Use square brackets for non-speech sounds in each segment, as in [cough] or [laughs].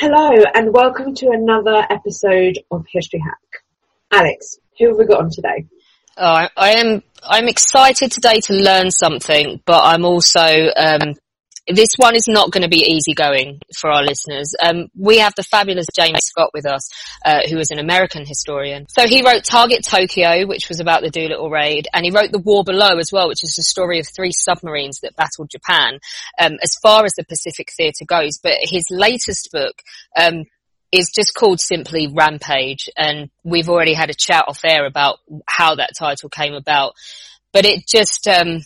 Hello, and welcome to another episode of History Hack. Alex, who have we got on today? Oh, I, am. I'm excited today to learn something, but I'm also. Um, this one is not going to be easygoing for our listeners. Um, we have the fabulous James Scott with us, uh, who is an American historian. So he wrote Target Tokyo, which was about the Doolittle raid, and he wrote The War Below as well, which is the story of three submarines that battled Japan, um, as far as the Pacific Theatre goes. But his latest book, um, is just called simply Rampage, and we've already had a chat off air about how that title came about. But it just, um,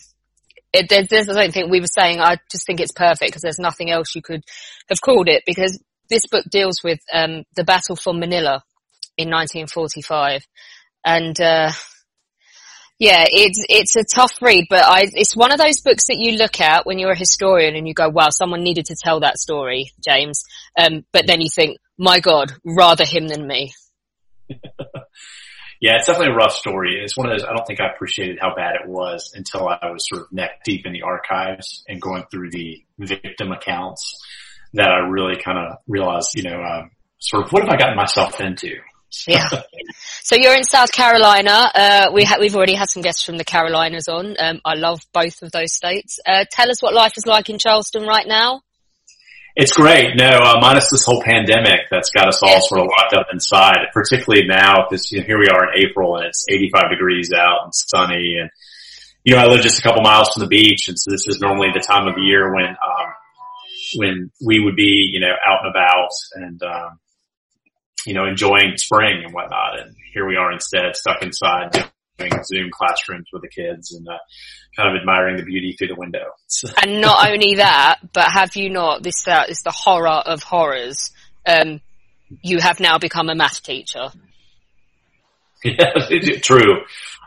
it, there's, there's, I don't think we were saying, I just think it's perfect because there's nothing else you could have called it because this book deals with, um, the battle for Manila in 1945. And, uh, yeah, it's, it's a tough read, but I, it's one of those books that you look at when you're a historian and you go, wow, someone needed to tell that story, James. Um, but then you think, my God, rather him than me. Yeah, it's definitely a rough story. It's one of those, I don't think I appreciated how bad it was until I was sort of neck deep in the archives and going through the victim accounts that I really kind of realized, you know, um, sort of what have I gotten myself into? Yeah. [laughs] so you're in South Carolina. Uh, we ha- we've already had some guests from the Carolinas on. Um, I love both of those states. Uh, tell us what life is like in Charleston right now. It's great. No, uh, minus this whole pandemic that's got us all sort of locked up inside, particularly now because you know, here we are in April and it's 85 degrees out and sunny and, you know, I live just a couple miles from the beach and so this is normally the time of year when, um, when we would be, you know, out and about and, um, you know, enjoying spring and whatnot. And here we are instead stuck inside Zoom classrooms with the kids and, uh, kind of admiring the beauty through the window. And not [laughs] only that, but have you not, this uh, is the horror of horrors, um, you have now become a math teacher. [laughs] Yeah, true.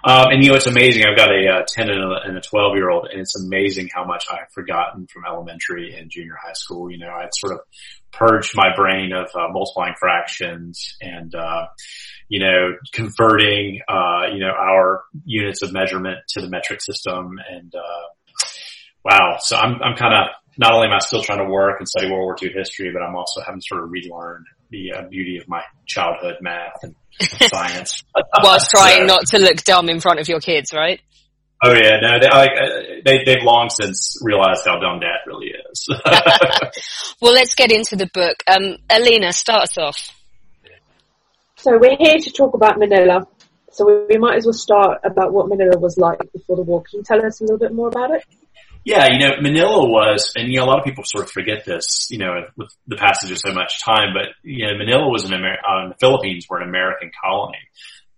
Um, and you know, it's amazing. I've got a uh, 10 and a, and a 12 year old and it's amazing how much I've forgotten from elementary and junior high school. You know, I'd sort of purged my brain of uh, multiplying fractions and, uh, you know, converting, uh, you know, our units of measurement to the metric system. And, uh, wow. So I'm, I'm kind of, not only am I still trying to work and study World War II history, but I'm also having to sort of relearn the uh, beauty of my childhood math and science. [laughs] Whilst trying So- not to look dumb in front of your kids, right? Oh yeah, no, they, like, uh, they, they've long since realized how dumb dad really is. [laughs] Well, let's get into the book. Um, Alina, start us off. So we're here to talk about Manila. So we, we might as well start about what Manila was like before the war. Can you tell us a little bit more about it? yeah, you know, Manila was, and you know, a lot of people sort of forget this, you know, with the passage of so much time, but you know, Manila was an Amer- uh, the Philippines were an American colony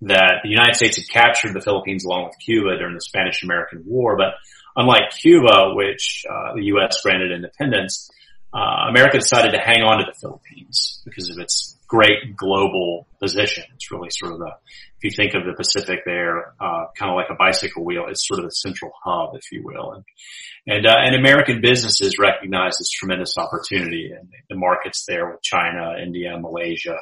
that the United States had captured the Philippines along with Cuba during the Spanish-American War, but unlike Cuba, which uh, the U.S. granted independence, uh, America decided to hang on to the Philippines because of its great global position. It's really sort of the, if you think of the Pacific there, uh, kind of like a bicycle wheel, it's sort of the central hub, if you will. And, and, uh, and American businesses recognize this tremendous opportunity and the markets there with China, India, Malaysia.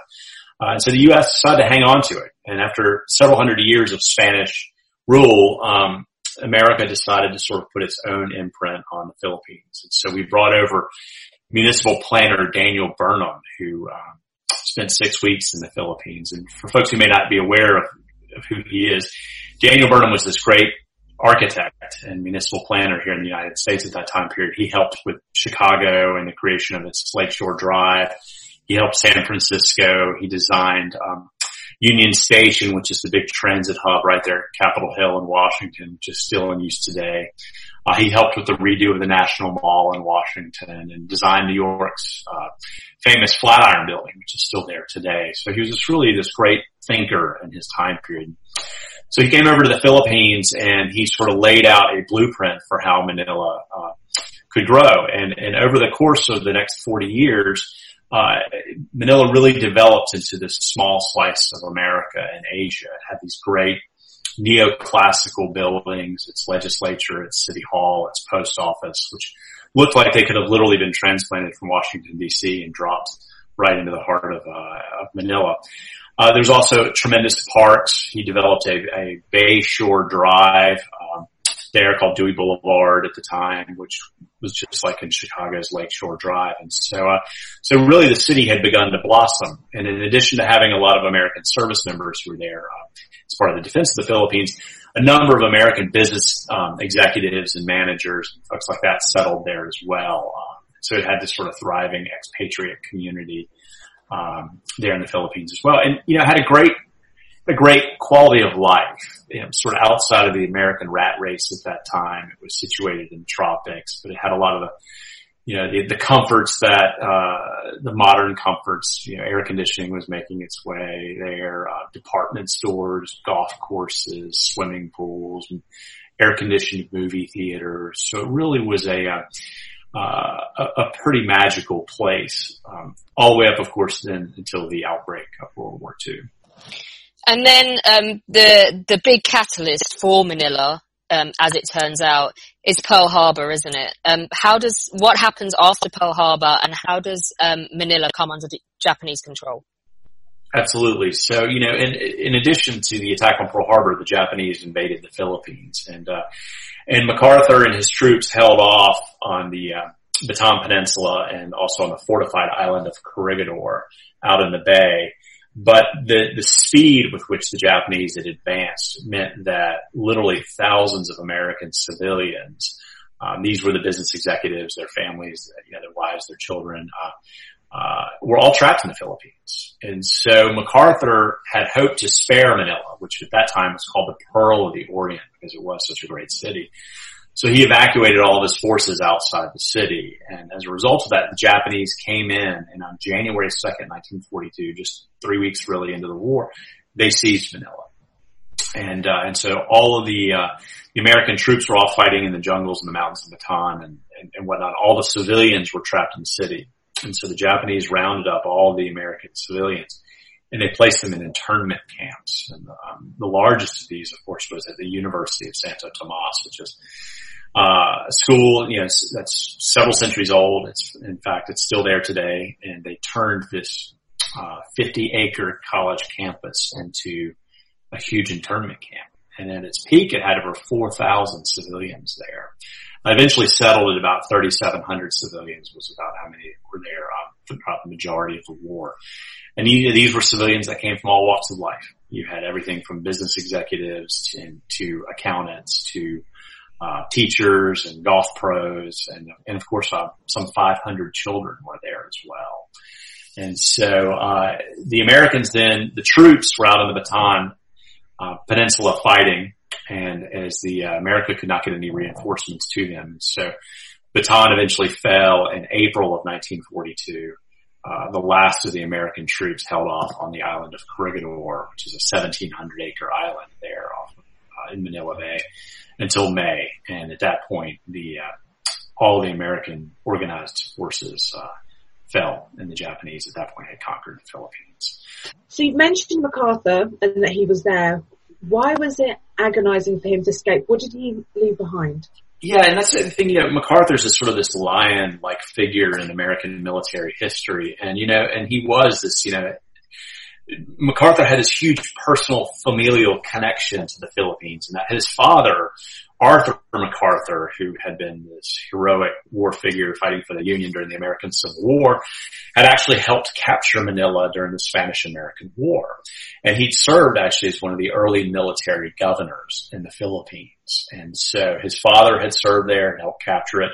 Uh, and so the U.S. decided to hang on to it. And after several hundred years of Spanish rule, um, America decided to sort of put its own imprint on the Philippines. And so we brought over municipal planner Daniel Burnham, who um, spent six weeks in the Philippines. And for folks who may not be aware of, of who he is, Daniel Burnham was this great architect and municipal planner here in the United States at that time period. He helped with Chicago and the creation of its Lakeshore Drive. He helped San Francisco. He designed um, Union Station, which is the big transit hub right there at Capitol Hill in Washington, which is still in use today. Uh, he helped with the redo of the National Mall in Washington and designed New York's uh, famous Flatiron Building, which is still there today. So he was just really this great thinker in his time period. So he came over to the Philippines and he sort of laid out a blueprint for how Manila uh, could grow. And, and over the course of the next 40 years, uh, Manila really developed into this small slice of America and Asia. It had these great neoclassical buildings, its legislature, its city hall, its post office, which looked like they could have literally been transplanted from Washington DC and dropped right into the heart of, uh, of Manila. Uh, there's also tremendous parks. He developed a, a Bay Shore Drive there called Dewey Boulevard at the time, which was just like in Chicago's Lakeshore Drive. And so, uh, so really the city had begun to blossom. And in addition to having a lot of American service members who were there uh, as part of the defense of the Philippines, a number of American business um, executives and managers, and folks like that, settled there as well. Um, so it had this sort of thriving expatriate community um, there in the Philippines as well. And, you know, had a great, a great quality of life, you know, sort of outside of the American rat race at that time. It was situated in the tropics, but it had a lot of the, you know, the, the comforts that, uh, the modern comforts, you know, air conditioning was making its way there, uh, department stores, golf courses, swimming pools, air conditioned movie theaters. So it really was a, uh, uh, a, a, pretty magical place, um, all the way up, of course, then until the outbreak of World War II. And then um, the the big catalyst for Manila, um, as it turns out, is Pearl Harbor, isn't it? Um, how does what happens after Pearl Harbor, and how does um, Manila come under Japanese control? Absolutely. So, you know, in, in addition to the attack on Pearl Harbor, the Japanese invaded the Philippines and, uh, and MacArthur and his troops held off on the, uh, Bataan Peninsula and also on the fortified island of Corregidor out in the bay. But the, the speed with which the Japanese had advanced meant that literally thousands of American civilians, um, these were the business executives, their families, you know, their wives, their children, uh, uh, were all trapped in the Philippines. And so MacArthur had hoped to spare Manila, which at that time was called the Pearl of the Orient because it was such a great city. So he evacuated all of his forces outside the city. And as a result of that, the Japanese came in and on January 2nd, 1942, just three weeks really into the war, they seized Manila. And, uh, and so all of the, uh, the American troops were all fighting in the jungles and the mountains of Bataan and, and, and whatnot. All the civilians were trapped in the city. And so the Japanese rounded up all the American civilians and they placed them in internment camps. And um, the largest of these, of course, was at the University of Santo Tomas, which is uh, school, you know, that's several centuries old. It's, in fact, it's still there today. And they turned this uh, 50 acre college campus into a huge internment camp. And at its peak, it had over 4,000 civilians there eventually settled at about 3,700 civilians was about how many were there uh, throughout the majority of the war. And these were civilians that came from all walks of life. You had everything from business executives to, to accountants to uh, teachers and golf pros, and and of course uh, some 500 children were there as well. And so uh, the Americans then, the troops were out on the Bataan uh, Peninsula fighting, and as the uh, America could not get any reinforcements to them, so Bataan eventually fell in April of 1942. Uh, the last of the American troops held off on the island of Corregidor, which is a 1,700 acre island there off in Manila Bay, until May. And at that point, the uh, all the American organized forces uh, fell, and the Japanese at that point had conquered the Philippines. So you mentioned MacArthur and that he was there. Why was it agonizing for him to escape? What did he leave behind? Yeah, and that's the thing, you know, MacArthur's is sort of this lion-like figure in American military history. And, you know, and he was this, you know, MacArthur had this huge personal familial connection to the Philippines and that his father Arthur MacArthur, who had been this heroic war figure fighting for the Union during the American Civil War, had actually helped capture Manila during the Spanish-American War. And he'd served actually as one of the early military governors in the Philippines. And so his father had served there and helped capture it.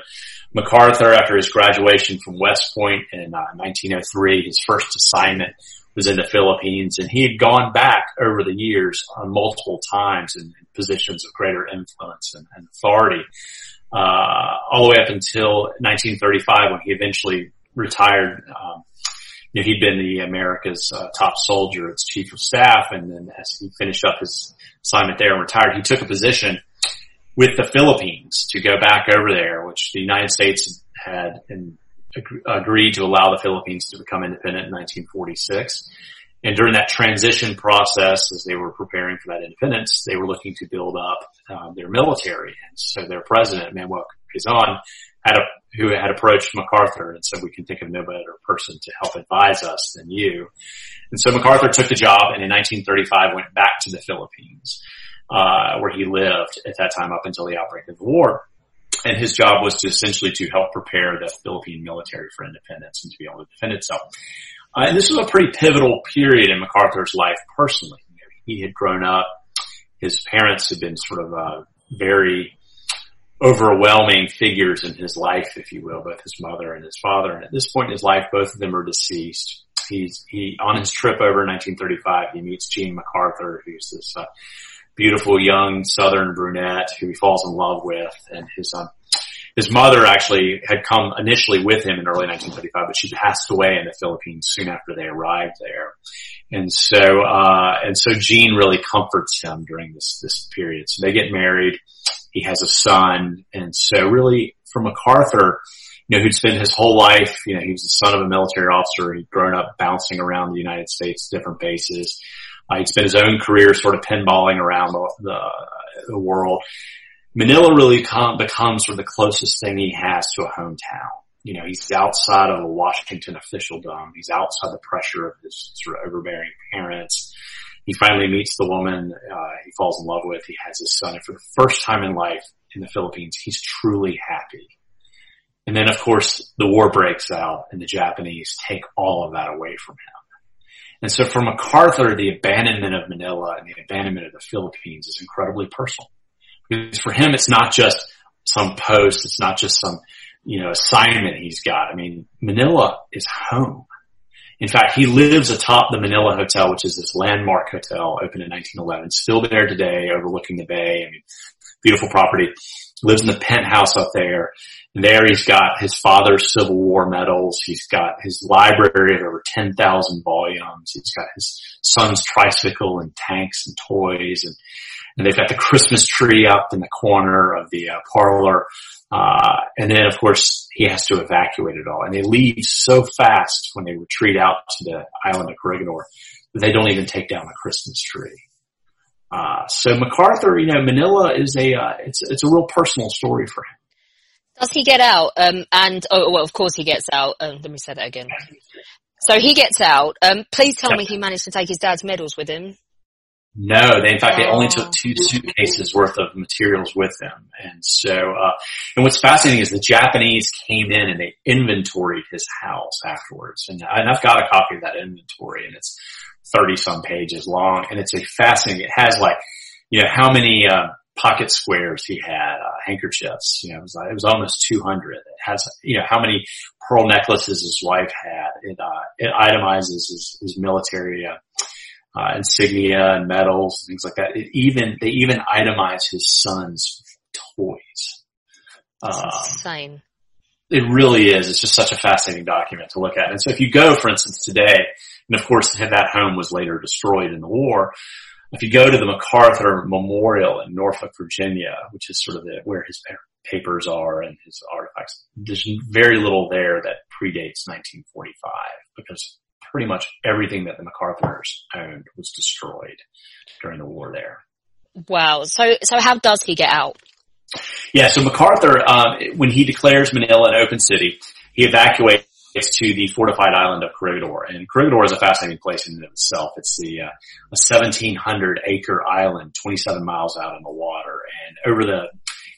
MacArthur, after his graduation from West Point in uh, 1903, his first assignment was in the Philippines and he had gone back over the years on multiple times in, positions of greater influence and, and authority, uh, all the way up until 1935 when he eventually retired. Um, you know, he'd been the America's uh, top soldier its chief of staff, and then as he finished up his assignment there and retired, he took a position with the Philippines to go back over there, which the United States had in, agreed to allow the Philippines to become independent in 1946. And during that transition process, as they were preparing for that independence, they were looking to build up uh, their military. And so their president, Manuel Quezon, had a, who had approached MacArthur and said, we can think of no better person to help advise us than you. And so MacArthur took the job and in 1935 went back to the Philippines, uh, where he lived at that time up until the outbreak of the war. And his job was to essentially to help prepare the Philippine military for independence and to be able to defend itself. Uh, and this was a pretty pivotal period in MacArthur's life personally. He had grown up, his parents had been sort of, uh, very overwhelming figures in his life, if you will, both his mother and his father. And at this point in his life, both of them are deceased. He's, he, on his trip over in 1935, he meets Jean MacArthur, who's this, uh, beautiful young southern brunette who he falls in love with and his, um, his mother actually had come initially with him in early 1935, but she passed away in the Philippines soon after they arrived there. And so, uh, and so Jean really comforts him during this, this period. So they get married. He has a son. And so really for MacArthur, you know, who'd spent his whole life, you know, he was the son of a military officer. He'd grown up bouncing around the United States, different bases. Uh, he'd spent his own career sort of pinballing around the, the, world. Manila really com- becomes sort of the closest thing he has to a hometown. You know, he's outside of a Washington officialdom. He's outside the pressure of his sort of overbearing parents. He finally meets the woman uh, he falls in love with. He has his son, and for the first time in life in the Philippines, he's truly happy. And then, of course, the war breaks out, and the Japanese take all of that away from him. And so, for MacArthur, the abandonment of Manila and the abandonment of the Philippines is incredibly personal. Because for him, it's not just some post. It's not just some, you know, assignment he's got. I mean, Manila is home. In fact, he lives atop the Manila Hotel, which is this landmark hotel opened in 1911, still there today overlooking the bay. I mean, beautiful property. Lives in the penthouse up there. And there he's got his father's Civil War medals. He's got his library of over 10,000 volumes. He's got his son's tricycle and tanks and toys and and they've got the Christmas tree up in the corner of the uh, parlor. Uh, and then of course he has to evacuate it all. And they leave so fast when they retreat out to the island of Corregidor that they don't even take down the Christmas tree. Uh, so MacArthur, you know, Manila is a, uh, it's, it's a real personal story for him. Does he get out? Um, and, oh, well, of course he gets out. Um, let me say that again. So he gets out. Um, please tell me he managed to take his dad's medals with him. No, they in fact they only took two suitcases worth of materials with them, and so uh, and what's fascinating is the Japanese came in and they inventoried his house afterwards, and, and I've got a copy of that inventory, and it's thirty some pages long, and it's a fascinating. It has like you know how many uh, pocket squares he had, uh, handkerchiefs. You know, it was, it was almost two hundred. It has you know how many pearl necklaces his wife had. It uh, it itemizes his, his military. Uh, uh, insignia and medals and things like that. It even they even itemize his son's toys. Um, insane. It really is. It's just such a fascinating document to look at. And so if you go, for instance, today, and of course that home was later destroyed in the war, if you go to the MacArthur Memorial in Norfolk, Virginia, which is sort of the, where his papers are and his artifacts, there's very little there that predates 1945 because pretty much everything that the MacArthur's owned was destroyed during the war there. Wow. So, so how does he get out? Yeah. So MacArthur, um, when he declares Manila an open city, he evacuates to the fortified island of Corregidor. And Corregidor is a fascinating place in itself. It's the uh, a 1700 acre island, 27 miles out in the water. And over the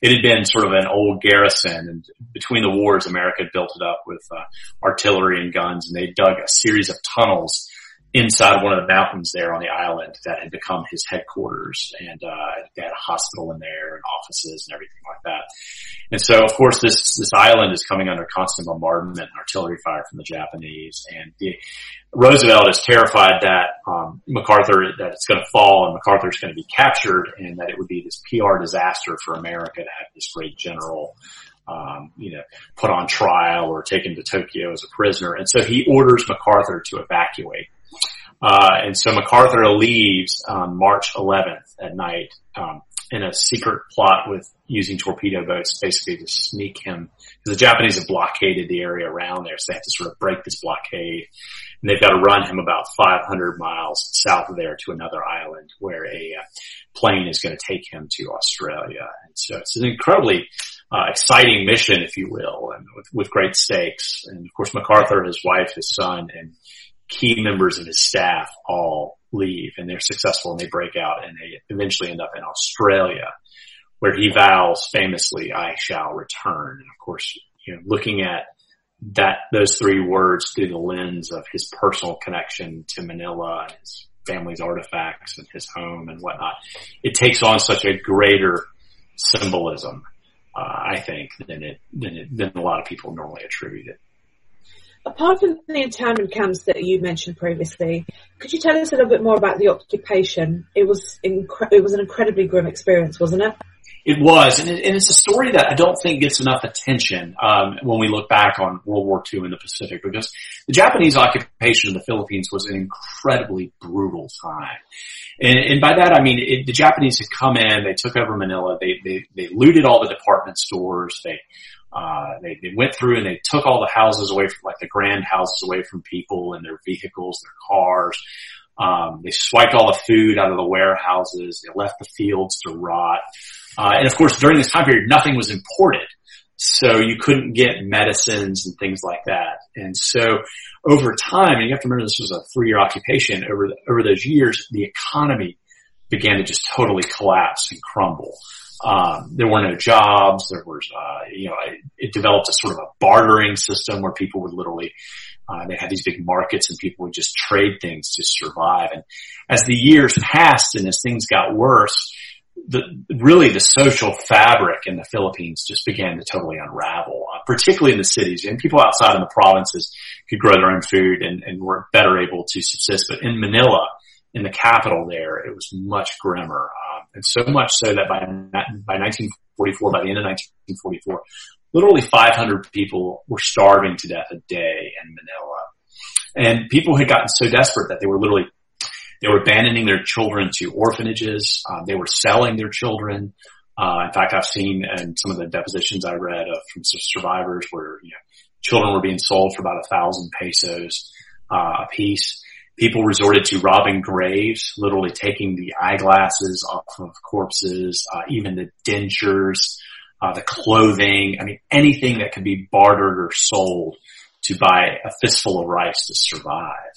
it had been sort of an old garrison and between the wars, America had built it up with uh, artillery and guns and they dug a series of tunnels inside one of the mountains there on the island that had become his headquarters. And, uh, they had a hospital in there and offices and everything like that. And so, of course, this this island is coming under constant bombardment and artillery fire from the Japanese. And the, Roosevelt is terrified that um, MacArthur that it's going to fall and MacArthur is going to be captured, and that it would be this PR disaster for America to have this great general um, you know, put on trial or taken to Tokyo as a prisoner. And so he orders MacArthur to evacuate. Uh, and so MacArthur leaves on March 11th at night, um, in a secret plot with using torpedo boats basically to sneak him because the Japanese have blockaded the area around there. So they have to sort of break this blockade and they've got to run him about 500 miles south of there to another island where a uh, plane is going to take him to Australia. And so it's an incredibly uh, exciting mission, if you will, and with, with great stakes. And of course, MacArthur, his wife, his son, and key members of his staff all leave and they're successful and they break out and they eventually end up in Australia where he vows famously, I shall return. And of course, you know, looking at that, those three words through the lens of his personal connection to Manila and his family's artifacts and his home and whatnot, it takes on such a greater symbolism uh, I think, than it, than it, than a lot of people normally attribute it. Apart from the internment camps that you mentioned previously, could you tell us a little bit more about the occupation? It was incre- it was an incredibly grim experience, wasn't it? It was, and, it, and, it's a story that I don't think gets enough attention um, when we look back on World War II in the Pacific, because the Japanese occupation of the Philippines was an incredibly brutal time. And, and by that I mean it, the Japanese had come in, they took over Manila, they they, they looted all the department stores, they uh, they, they went through and they took all the houses away from, like the grand houses away from people and their vehicles, their cars. Um, they swiped all the food out of the warehouses. They left the fields to rot. Uh, and of course, during this time period, nothing was imported. So you couldn't get medicines and things like that. And so over time, and you have to remember this was a three year occupation, over, over those years, the economy began to just totally collapse and crumble. Um, there were no jobs. There was, uh, you know, it, it, developed a sort of a bartering system where people would literally, uh, they had these big markets and people would just trade things to survive. And as the years passed and as things got worse, the, really the social fabric in the Philippines just began to totally unravel, uh, particularly in the cities. And people outside in the provinces could grow their own food and, and were better able to subsist. But in Manila, in the capital there, it was much grimmer. And so much so that by, by 1944, by the end of 1944, literally 500 people were starving to death a day in Manila. And people had gotten so desperate that they were literally they were abandoning their children to orphanages. Um, they were selling their children. Uh, in fact, I've seen in some of the depositions I read of from survivors where you know children were being sold for about a thousand pesos uh, a piece. People resorted to robbing graves, literally taking the eyeglasses off of corpses, uh, even the dentures, uh, the clothing. I mean, anything that could be bartered or sold to buy a fistful of rice to survive.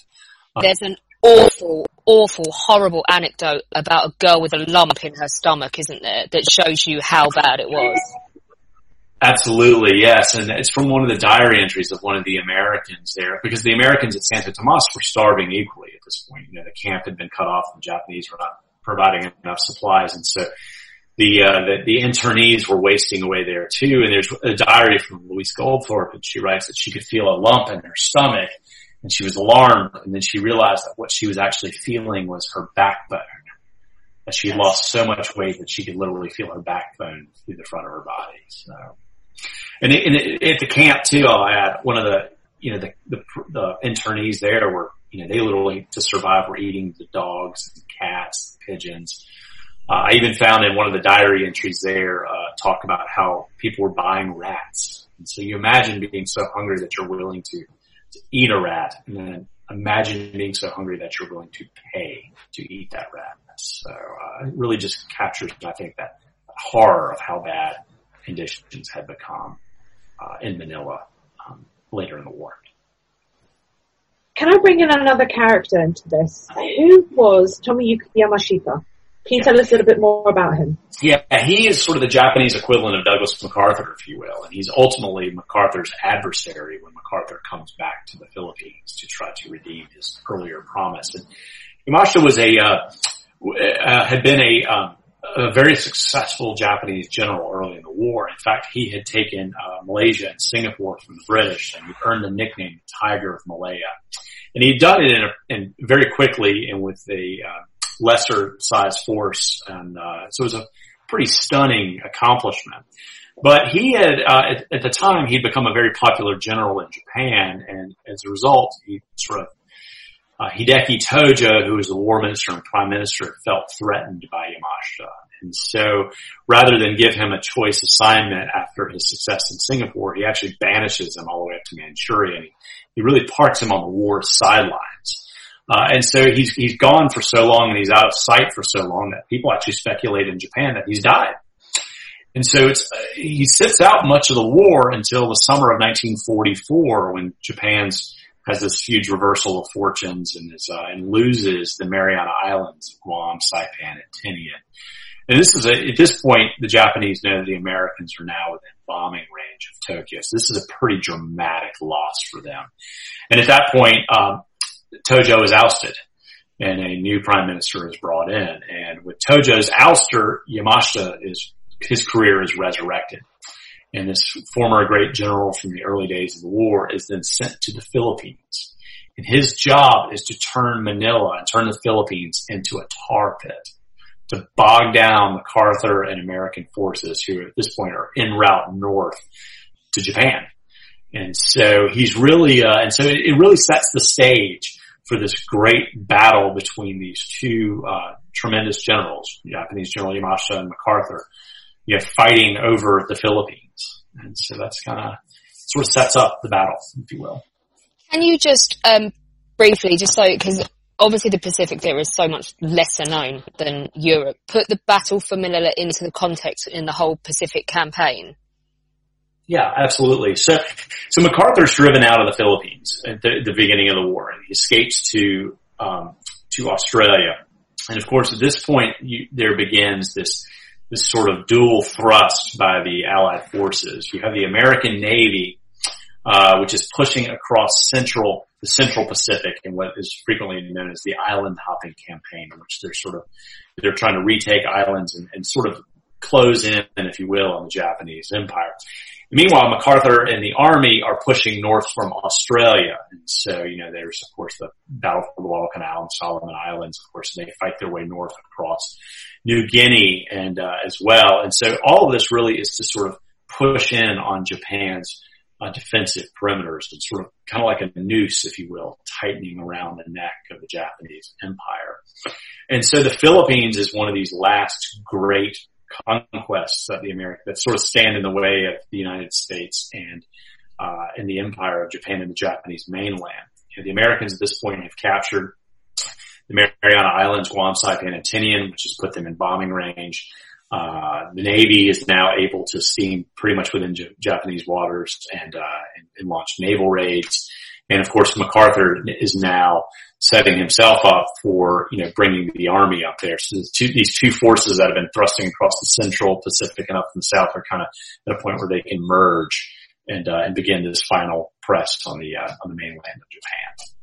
There's an awful, awful, horrible anecdote about a girl with a lump in her stomach, isn't there? That shows you how bad it was. Absolutely, yes. And it's from one of the diary entries of one of the Americans there, because the Americans at Santo Tomas were starving equally at this point. You know, the camp had been cut off and the Japanese were not providing enough supplies. And so the, uh, the, the internees were wasting away there too. And there's a diary from Louise Goldthorpe and she writes that she could feel a lump in her stomach and she was alarmed and then she realized that what she was actually feeling was her backbone. That she had lost so much weight that she could literally feel her backbone through the front of her body. So, and, it, and it, at the camp too, I'll add one of the, you know, the, the, the internees there were, you know, they literally to survive were eating the dogs, and cats, pigeons. Uh, I even found in one of the diary entries there, uh, talk about how people were buying rats. And so you imagine being so hungry that you're willing to to eat a rat and then imagine being so hungry that you're willing to pay to eat that rat. So uh, it really just captures, I think, that horror of how bad conditions had become uh, in Manila um, later in the war. Can I bring in another character into this? Who was Tomoyuki Yamashita? Can you tell us a little bit more about him? Yeah, he is sort of the Japanese equivalent of Douglas MacArthur, if you will, and he's ultimately MacArthur's adversary when MacArthur comes back to the Philippines to try to redeem his earlier promise. And Yamashita was a uh, uh, had been a um, a very successful Japanese general early in the war. In fact, he had taken uh, Malaysia and Singapore from the British and he earned the nickname Tiger of Malaya. And he had done it in, a, in very quickly and with a uh, lesser size force. And uh, so it was a pretty stunning accomplishment. But he had, uh, at, at, the time, he'd become a very popular general in Japan, and as a result, he sort of uh, Hideki Tojo, who was the war minister and prime minister, felt threatened by Yamashita. And so rather than give him a choice assignment after his success in Singapore, he actually banishes him all the way up to Manchuria he, he really parks him on the war sidelines. Uh, and so he's, he's gone for so long and he's out of sight for so long that people actually speculate in Japan that he's died. And so it's, he sits out much of the war until the summer of 1944 when Japan's has this huge reversal of fortunes and is, uh, and loses the Mariana Islands Guam, Saipan, and Tinian. And this is a, at this point, the Japanese know the Americans are now within bombing range of Tokyo. So this is a pretty dramatic loss for them. And at that point, um, Tojo is ousted and a new prime minister is brought in. And with Tojo's ouster, Yamashita is, his career is resurrected and this former great general from the early days of the war is then sent to the Philippines. And his job is to turn Manila and turn the Philippines into a tar pit to bog down MacArthur and American forces who at this point are en route north to Japan. And so he's really, uh, and so it, it, really sets the stage for this great battle between these two, uh, tremendous generals, Japanese General Yamashita and MacArthur, you know, fighting over the Philippines. And so that's kind of sort of sets up the battle, if you will. Can you just um, briefly, just so because obviously the Pacific theater is so much lesser known than Europe, put the battle for Manila into the context in the whole Pacific campaign? Yeah, absolutely. So, so MacArthur's driven out of the Philippines at the, the beginning of the war, and he escapes to um, to Australia. And of course, at this point, you, there begins this this sort of dual thrust by the Allied forces. You have the American Navy, uh, which is pushing across central the Central Pacific in what is frequently known as the island hopping campaign, in which they're sort of they're trying to retake islands and, and sort of close in, if you will, on the Japanese Empire. Meanwhile, MacArthur and the army are pushing north from Australia. And so, you know, there's of course the Battle for the Guadalcanal and Solomon Islands. Of course, they fight their way north across New Guinea and, uh, as well. And so all of this really is to sort of push in on Japan's uh, defensive perimeters It's sort of kind of like a noose, if you will, tightening around the neck of the Japanese empire. And so the Philippines is one of these last great conquests that the America that sort of stand in the way of the United States and uh, and the empire of Japan and the Japanese mainland. You know, the Americans at this point have captured the Mariana Islands, Guam, Saipan, and Tinian, which has put them in bombing range. Uh, the Navy is now able to steam pretty much within J- Japanese waters and, uh, and, and launch naval raids. And of course, MacArthur is now setting himself up for, you know, bringing the army up there. So two, these two forces that have been thrusting across the central Pacific and up from the south are kind of at a point where they can merge and, uh, and begin this final press on the, uh, on the mainland of Japan.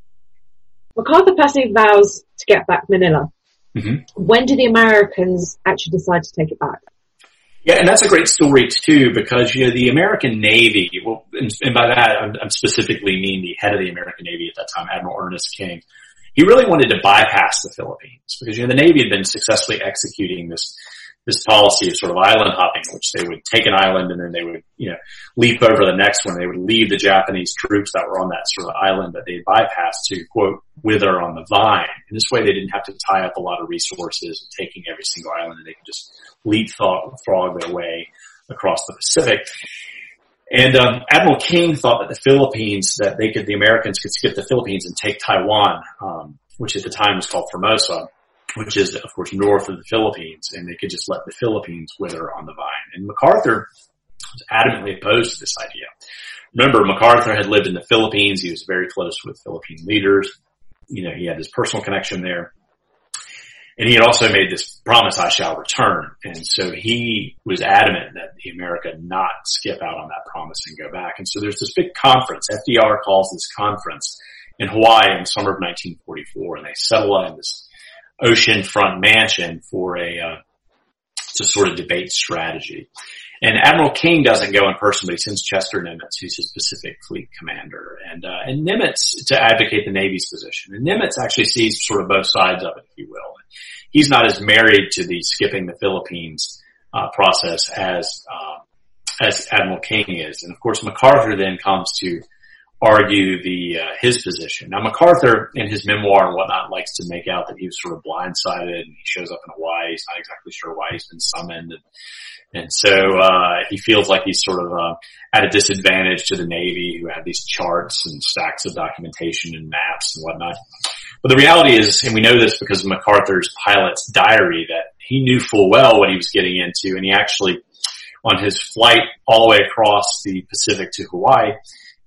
MacArthur passing vows to get back Manila. Mm-hmm. When do the Americans actually decide to take it back? Yeah, and that's a great story too, because you know the American Navy. Well, and, and by that I'm, I'm, specifically mean the head of the American Navy at that time, Admiral Ernest King. He really wanted to bypass the Philippines because you know the Navy had been successfully executing this this policy of sort of island hopping, which they would take an island and then they would, you know, leap over the next one. They would leave the Japanese troops that were on that sort of island that they bypassed to quote, wither on the vine. And this way they didn't have to tie up a lot of resources taking every single island and they could just leapfrog their way across the Pacific. And um, Admiral King thought that the Philippines, that they could, the Americans could skip the Philippines and take Taiwan, um, which at the time was called Formosa which is of course north of the Philippines, and they could just let the Philippines wither on the vine. And MacArthur was adamantly opposed to this idea. Remember, MacArthur had lived in the Philippines. He was very close with Philippine leaders. You know, he had this personal connection there. And he had also made this promise, I shall return. And so he was adamant that the America not skip out on that promise and go back. And so there's this big conference. FDR calls this conference in Hawaii in the summer of 1944 and they settle on this oceanfront mansion for a uh, to sort of debate strategy. And Admiral King doesn't go in person, but he sends Chester Nimitz, who's his Pacific Fleet commander, and uh, and Nimitz to advocate the Navy's position. And Nimitz actually sees sort of both sides of it, if you will. He's not as married to the skipping the Philippines uh, process as uh, as Admiral King is, and of course MacArthur then comes to argue the uh, his position. Now MacArthur in his memoir and whatnot likes to make out that he was sort of blindsided and he shows up in Hawaii. He's not exactly sure why he's been summoned. And, and so, uh, he feels like he's sort of, uh, at a disadvantage to the Navy who had these charts and stacks of documentation and maps and whatnot. But the reality is, and we know this because of MacArthur's pilot's diary, that he knew full well what he was getting into and he actually, on his flight all the way across the Pacific to Hawaii,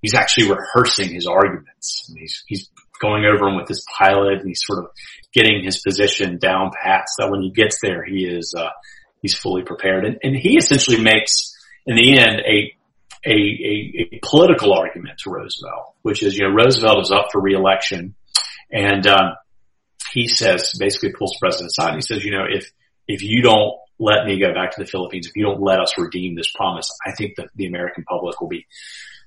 he's actually rehearsing his arguments. And he's, he's going over them with his pilot and he's sort of getting his position down pat so that when he gets there, he is, uh, he's fully prepared. And, and he essentially makes, in the end, a, a, a, a, political argument to Roosevelt, which is, you know, Roosevelt is up for reelection and, um, he says, basically pulls the president aside and he says, you know, if, if you don't let me go back to the Philippines, if you don't let us redeem this promise, I think that the American public will be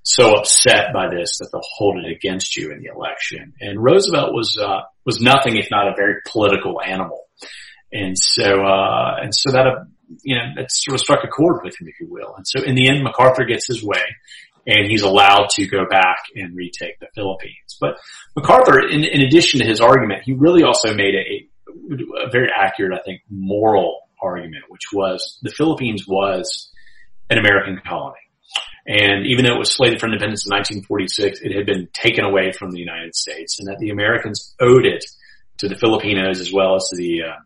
so upset by this that they'll hold it against you in the election. And Roosevelt was uh, was nothing if not a very political animal, and so uh, and so that uh, you know that sort of struck a chord with him, if you will. And so in the end, MacArthur gets his way, and he's allowed to go back and retake the Philippines. But MacArthur, in, in addition to his argument, he really also made a, a very accurate, I think, moral argument, which was the Philippines was an American colony. And even though it was slated for independence in 1946, it had been taken away from the United States and that the Americans owed it to the Filipinos as well as to the, uh,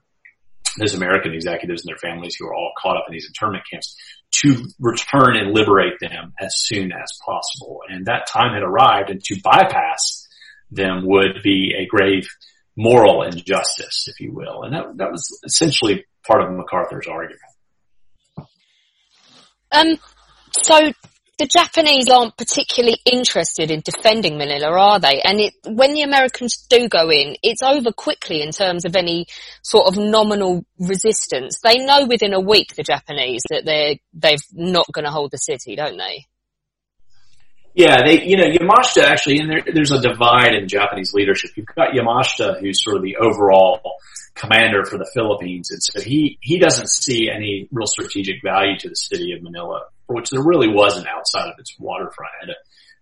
those American executives and their families who are all caught up in these internment camps to return and liberate them as soon as possible. And that time had arrived and to bypass them would be a grave moral injustice, if you will. And that, that was essentially part of MacArthur's argument. Um, so the Japanese aren't particularly interested in defending Manila, are they? And it, when the Americans do go in, it's over quickly in terms of any sort of nominal resistance. They know within a week, the Japanese, that they're, they're not going to hold the city, don't they? Yeah, they, you know, Yamashita actually, and there, there's a divide in Japanese leadership. You've got Yamashita, who's sort of the overall commander for the Philippines, and so he he doesn't see any real strategic value to the city of Manila, which there really wasn't outside of its waterfront. It had a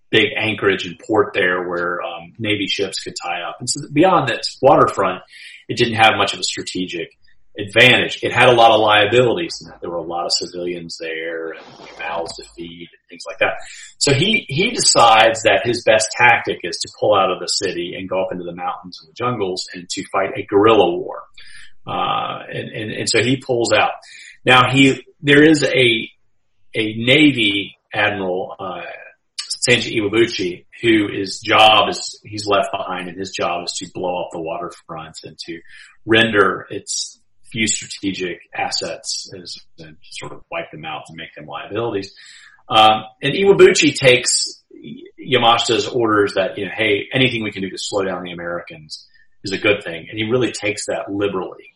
big anchorage and port there where um, Navy ships could tie up, and so beyond its waterfront, it didn't have much of a strategic advantage. It had a lot of liabilities there were a lot of civilians there and mouths to feed and things like that. So he, he decides that his best tactic is to pull out of the city and go up into the mountains and the jungles and to fight a guerrilla war. Uh, and, and, and so he pulls out. Now he, there is a, a Navy admiral, uh, Sanji Iwabuchi, who his job is, he's left behind and his job is to blow up the waterfront and to render its few strategic assets is and sort of wipe them out and make them liabilities. Um, and Iwabuchi takes Yamashita's orders that, you know, hey, anything we can do to slow down the Americans is a good thing. And he really takes that liberally.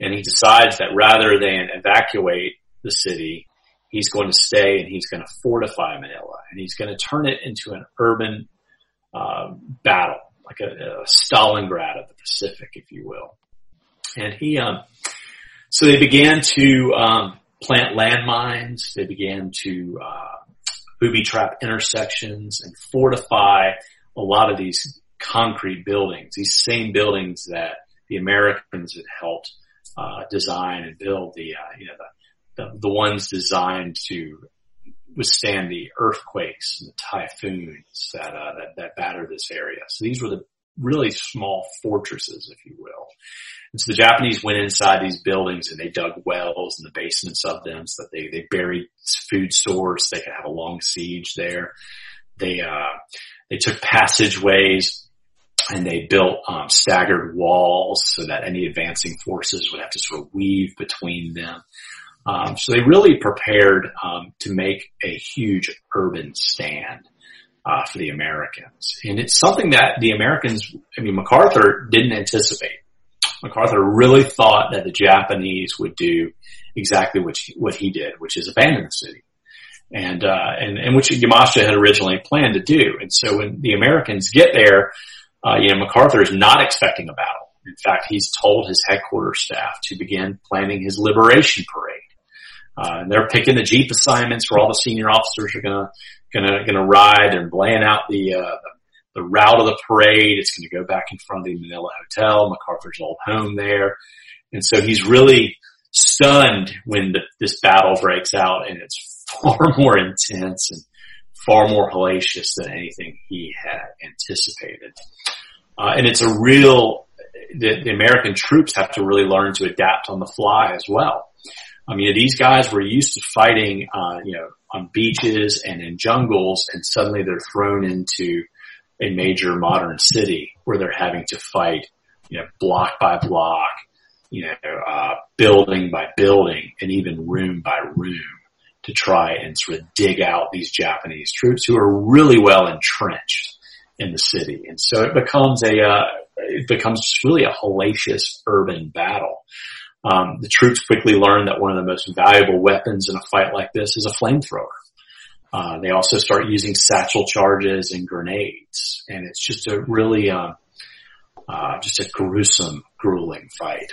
And he decides that rather than evacuate the city, he's going to stay and he's going to fortify Manila and he's going to turn it into an urban uh, battle, like a, a Stalingrad of the Pacific, if you will. And he, um, so they began to um, plant landmines. They began to uh, booby trap intersections and fortify a lot of these concrete buildings. These same buildings that the Americans had helped uh, design and build. The uh, you know the, the ones designed to withstand the earthquakes and the typhoons that, uh, that, that battered this area. So these were the really small fortresses, if you will. And so the Japanese went inside these buildings and they dug wells in the basements of them so that they, they buried food stores. They could have a long siege there. They, uh, they took passageways and they built, um, staggered walls so that any advancing forces would have to sort of weave between them. Um, so they really prepared, um, to make a huge urban stand. Uh, for the Americans. And it's something that the Americans, I mean, MacArthur didn't anticipate. MacArthur really thought that the Japanese would do exactly what he, what he did, which is abandon the city. And, uh, and, and which Yamashita had originally planned to do. And so when the Americans get there, uh, you know, MacArthur is not expecting a battle. In fact, he's told his headquarters staff to begin planning his liberation parade. Uh, and they're picking the jeep assignments where all the senior officers are gonna, gonna, gonna ride and laying out the, uh, the route of the parade. It's going to go back in front of the Manila Hotel, MacArthur's old home there. And so he's really stunned when the, this battle breaks out and it's [laughs] far more intense and far more hellacious than anything he had anticipated. Uh, and it's a real, the, the, American troops have to really learn to adapt on the fly as well. I mean, these guys were used to fighting, uh, you know, on beaches and in jungles and suddenly they're thrown into a major modern city where they're having to fight, you know, block by block, you know, uh, building by building and even room by room to try and sort of dig out these Japanese troops who are really well entrenched in the city. And so it becomes a, uh, it becomes really a hellacious urban battle. Um, the troops quickly learn that one of the most valuable weapons in a fight like this is a flamethrower. Uh, they also start using satchel charges and grenades, and it's just a really, uh, uh, just a gruesome, grueling fight.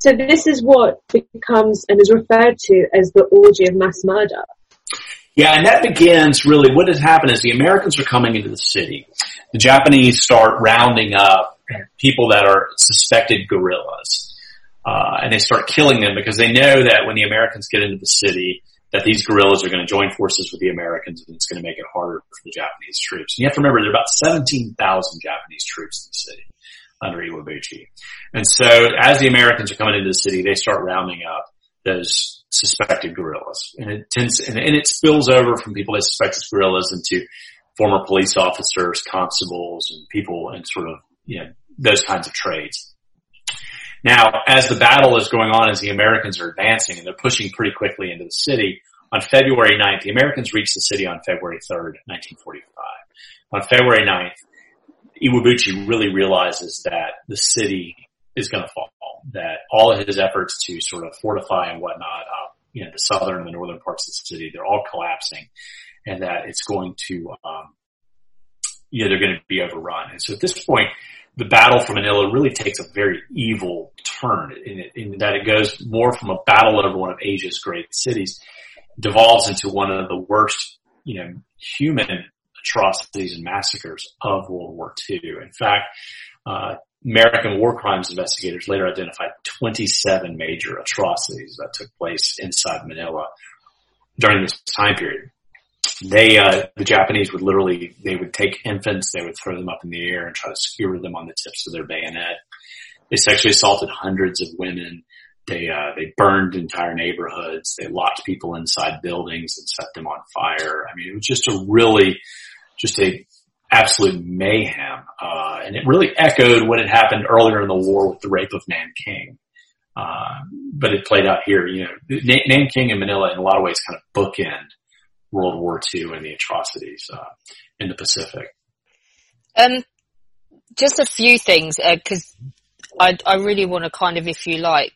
So, this is what becomes and is referred to as the orgy of mass murder. Yeah, and that begins really what has happened is the Americans are coming into the city. The Japanese start rounding up people that are suspected guerrillas. Uh, and they start killing them because they know that when the Americans get into the city, that these guerrillas are going to join forces with the Americans and it's going to make it harder for the Japanese troops. And you have to remember there are about 17,000 Japanese troops in the city under Iwabuchi. And so as the Americans are coming into the city, they start rounding up those suspected guerrillas. And it tends, and, and it spills over from people they suspect as guerrillas into former police officers, constables, and people and sort of, you know, those kinds of trades. Now, as the battle is going on, as the Americans are advancing and they're pushing pretty quickly into the city, on February 9th, the Americans reach the city on February 3rd, 1945. On February 9th, Iwabuchi really realizes that the city is going to fall that all of his efforts to sort of fortify and whatnot, uh, you know, the southern and the northern parts of the city, they're all collapsing and that it's going to, um, you know, they're going to be overrun. And so at this point, the battle for Manila really takes a very evil turn in, it, in that it goes more from a battle over one of Asia's great cities, devolves into one of the worst, you know, human atrocities and massacres of World War II. In fact, uh, American war crimes investigators later identified 27 major atrocities that took place inside Manila during this time period. They, uh, the Japanese would literally, they would take infants, they would throw them up in the air and try to skewer them on the tips of their bayonet. They sexually assaulted hundreds of women. They, uh, they burned entire neighborhoods. They locked people inside buildings and set them on fire. I mean, it was just a really, just a absolute mayhem. Uh, and it really echoed what had happened earlier in the war with the rape of Nanking. Uh, but it played out here, you know, Nanking and Manila in a lot of ways kind of bookend World War II and the atrocities, uh, in the Pacific. Um, just a few things, uh, cause I, I really want to kind of, if you like,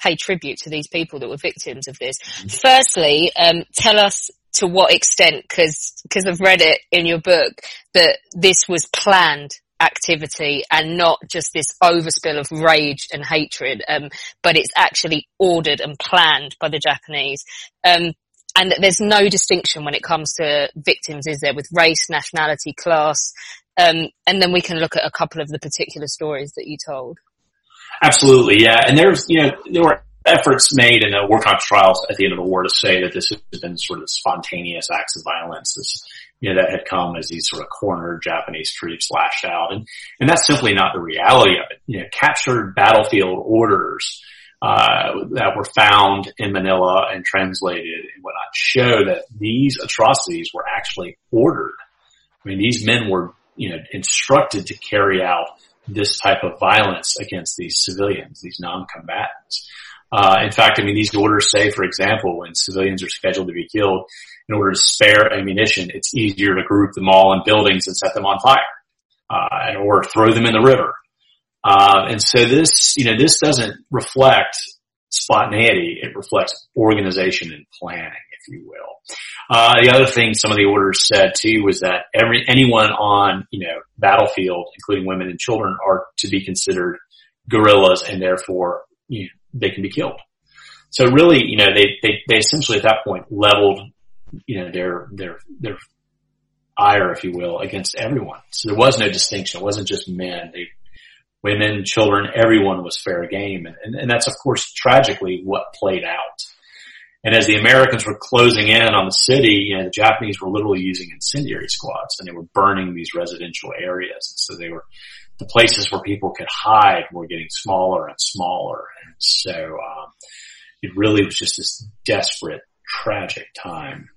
pay tribute to these people that were victims of this. Firstly, um, tell us to what extent, because because I've read it in your book that this was planned activity and not just this overspill of rage and hatred, um, but it's actually ordered and planned by the Japanese. Um, and that there's no distinction when it comes to victims, is there, with race, nationality, class, um, and then we can look at a couple of the particular stories that you told. Absolutely, yeah. And there's, you know, there were efforts made in the war crimes trials at the end of the war to say that this has been sort of spontaneous acts of violence, this, you know, that had come as these sort of cornered Japanese troops lashed out. And, and that's simply not the reality of it. You know, captured battlefield orders, uh, that were found in Manila and translated and whatnot show that these atrocities were actually ordered. I mean, these men were, you know, instructed to carry out this type of violence against these civilians, these non-combatants. Uh, in fact, I mean, these orders say, for example, when civilians are scheduled to be killed, in order to spare ammunition, it's easier to group them all in buildings and set them on fire, uh, or throw them in the river. Uh, and so this, you know, this doesn't reflect spontaneity. It reflects organization and planning, if you will. Uh, the other thing some of the orders said too was that every, anyone on, you know, battlefield, including women and children are to be considered guerrillas and therefore, you know, they can be killed. So really, you know, they, they, they essentially at that point leveled, you know, their, their, their ire, if you will, against everyone. So there was no distinction. It wasn't just men. They, women, children, everyone was fair game. And, and, and that's of course tragically what played out. And as the Americans were closing in on the city, you know, the Japanese were literally using incendiary squads and they were burning these residential areas. And so they were, the places where people could hide were getting smaller and smaller. And so, um, it really was just this desperate, tragic time.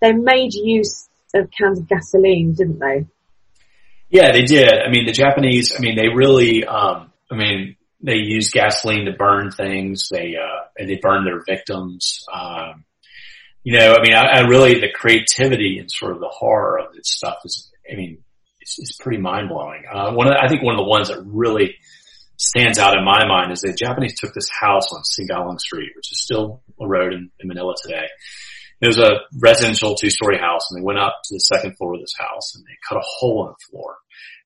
They made use of cans of gasoline, didn't they? Yeah, they did. I mean, the Japanese, I mean, they really, um, I mean, they used gasoline to burn things. They, uh, and they burn their victims. Um, you know, I mean, I, I, really, the creativity and sort of the horror of this stuff is, I mean, it's, it's pretty mind blowing. Uh, one of the, I think one of the ones that really stands out in my mind is the Japanese took this house on Singalong Street, which is still a road in, in Manila today. It was a residential two-story house, and they went up to the second floor of this house, and they cut a hole in the floor.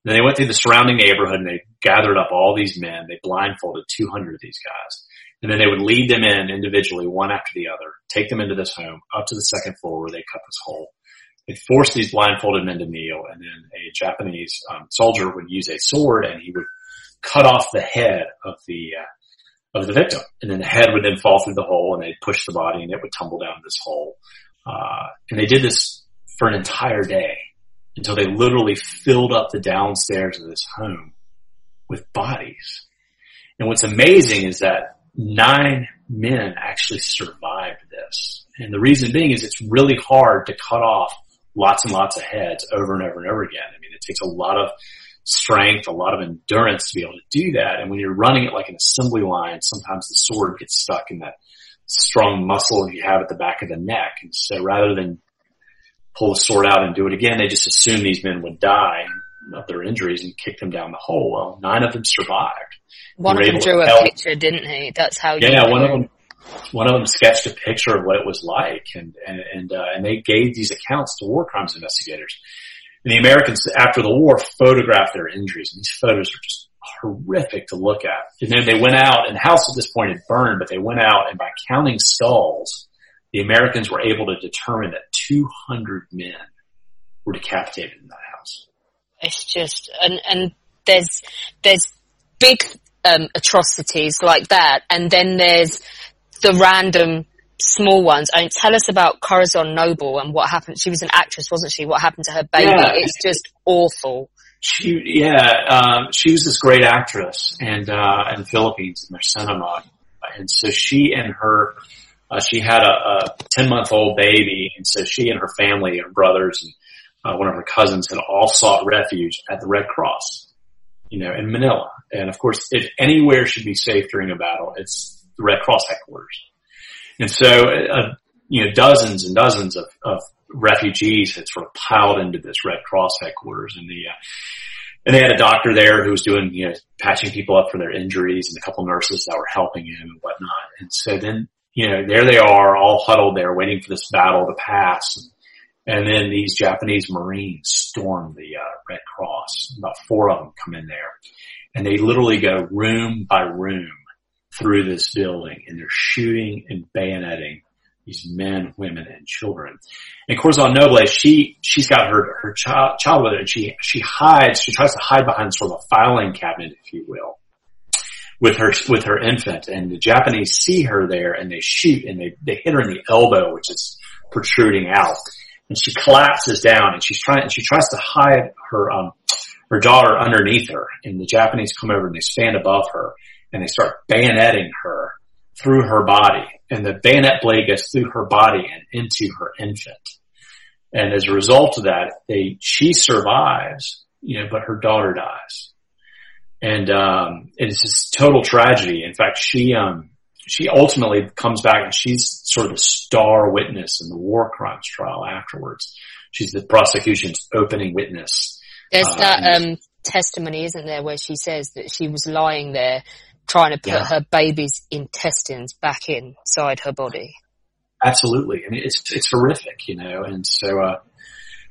And then they went through the surrounding neighborhood, and they gathered up all these men. They blindfolded 200 of these guys. And then they would lead them in individually, one after the other, take them into this home, up to the second floor where they cut this hole. They'd force these blindfolded men to kneel, and then a Japanese um, soldier would use a sword, and he would cut off the head of the uh, of the victim. And then the head would then fall through the hole and they'd push the body and it would tumble down this hole. Uh, and they did this for an entire day until they literally filled up the downstairs of this home with bodies. And what's amazing is that nine men actually survived this. And the reason being is it's really hard to cut off lots and lots of heads over and over and over again. I mean, it takes a lot of strength, a lot of endurance to be able to do that. And when you're running it like an assembly line, sometimes the sword gets stuck in that strong muscle you have at the back of the neck. And so rather than pull the sword out and do it again, they just assume these men would die of their injuries and kick them down the hole. Well, nine of them survived. One of them drew a help. picture, didn't he? That's how. Yeah, one of them. One of them sketched a picture of what it was like, and and and, uh, and they gave these accounts to war crimes investigators. And the Americans, after the war, photographed their injuries, and these photos are just horrific to look at. And then they went out, and the house at this point had burned, but they went out, and by counting skulls, the Americans were able to determine that 200 men were decapitated in that house. It's just, and, and there's, there's big, um, atrocities like that, and then there's the random small ones. I mean, tell us about Corazon Noble and what happened. She was an actress, wasn't she? What happened to her baby? Yeah. It's just awful. She, yeah, um, she was this great actress and, uh, in the Philippines in their cinema. And so she and her, uh, she had a, a 10 month old baby. And so she and her family, and brothers and, uh, one of her cousins had all sought refuge at the Red Cross, you know, in Manila. And of course, if anywhere should be safe during a battle, it's the Red Cross headquarters. And so, uh, you know, dozens and dozens of, of refugees had sort of piled into this Red Cross headquarters and the, uh, and they had a doctor there who was doing, you know, patching people up for their injuries and a couple nurses that were helping him and whatnot. And so then you know, there they are all huddled there waiting for this battle to pass. And then these Japanese Marines storm the uh, Red Cross. About four of them come in there and they literally go room by room through this building and they're shooting and bayoneting these men, women, and children. And Corazon Noble, she, she's got her, her child, child with her and she, she hides, she tries to hide behind sort of a filing cabinet, if you will, with her, with her infant. And the Japanese see her there and they shoot and they, they hit her in the elbow, which is protruding out. And she collapses down and she's trying, and she tries to hide her, um, her daughter underneath her and the Japanese come over and they stand above her and they start bayoneting her through her body and the bayonet blade goes through her body and into her infant. And as a result of that, they, she survives, you know, but her daughter dies. And, um, it's just total tragedy. In fact, she, um, she ultimately comes back and she's sort of the star witness in the war crimes trial afterwards. She's the prosecution's opening witness. There's uh, that, um, testimony, isn't there, where she says that she was lying there trying to put yeah. her baby's intestines back inside her body. Absolutely. I mean, it's, it's horrific, you know, and so, uh,